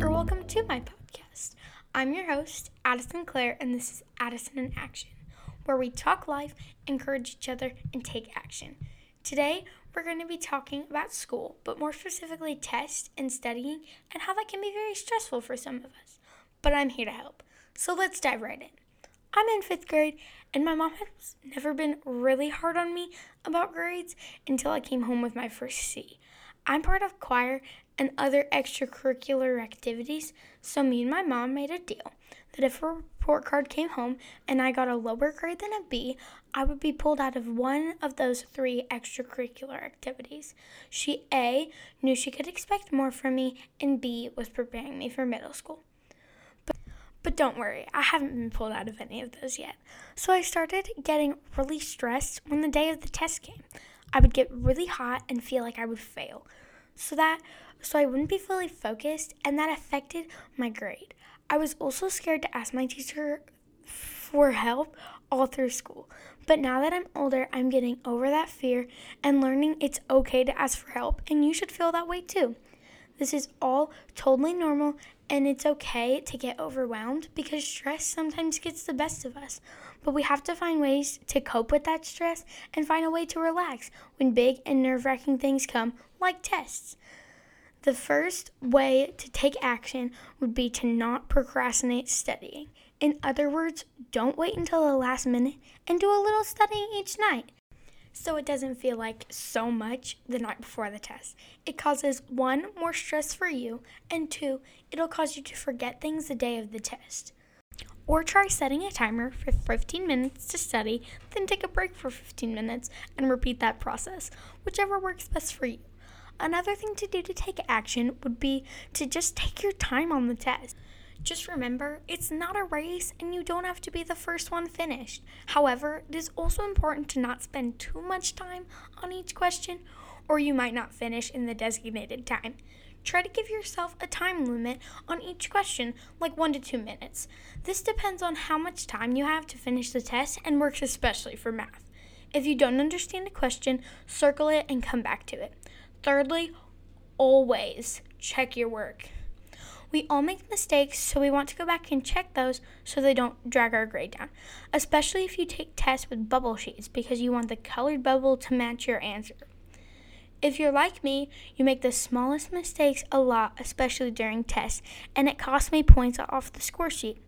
podcast. I'm your host, Addison Clare, and this is Addison in Action, where we talk life, encourage each other, and take action. Today, we're going to be talking about school, but more specifically, tests and studying, and how that can be very stressful for some of us. But I'm here to help. So let's dive right in. I'm in fifth grade, and my mom has never been really hard on me about grades until I came home with my first C. I'm part of choir and other extracurricular activities, so me and my mom made a deal that if a report card came home and I got a lower grade than a B, I would be pulled out of one of those three extracurricular activities. She A knew she could expect more from me, and B was preparing me for middle school. But, but don't worry, I haven't been pulled out of any of those yet. So I started getting really stressed when the day of the test came. I would get really hot and feel like I would fail. So that so I wouldn't be fully focused and that affected my grade. I was also scared to ask my teacher for help all through school. But now that I'm older, I'm getting over that fear and learning it's okay to ask for help, and you should feel that way too. This is all totally normal, and it's okay to get overwhelmed because stress sometimes gets the best of us. But we have to find ways to cope with that stress and find a way to relax when big and nerve wracking things come, like tests. The first way to take action would be to not procrastinate studying. In other words, don't wait until the last minute and do a little studying each night so it doesn't feel like so much the night before the test. It causes one, more stress for you, and two, it'll cause you to forget things the day of the test. Or try setting a timer for 15 minutes to study, then take a break for 15 minutes and repeat that process, whichever works best for you. Another thing to do to take action would be to just take your time on the test. Just remember, it's not a race and you don't have to be the first one finished. However, it is also important to not spend too much time on each question, or you might not finish in the designated time. Try to give yourself a time limit on each question, like one to two minutes. This depends on how much time you have to finish the test and works especially for math. If you don't understand a question, circle it and come back to it. Thirdly, always check your work. We all make mistakes, so we want to go back and check those so they don't drag our grade down, especially if you take tests with bubble sheets because you want the colored bubble to match your answer. If you're like me, you make the smallest mistakes a lot, especially during tests, and it costs me points off the score sheet.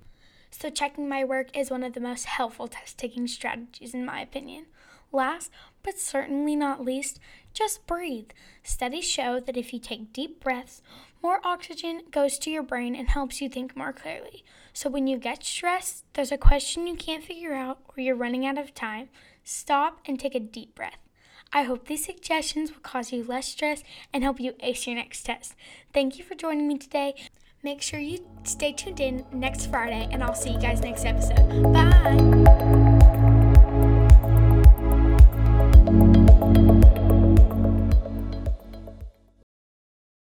So, checking my work is one of the most helpful test taking strategies, in my opinion. Last, but certainly not least, just breathe. Studies show that if you take deep breaths, more oxygen goes to your brain and helps you think more clearly. So when you get stressed, there's a question you can't figure out, or you're running out of time, stop and take a deep breath. I hope these suggestions will cause you less stress and help you ace your next test. Thank you for joining me today. Make sure you stay tuned in next Friday, and I'll see you guys next episode. Bye.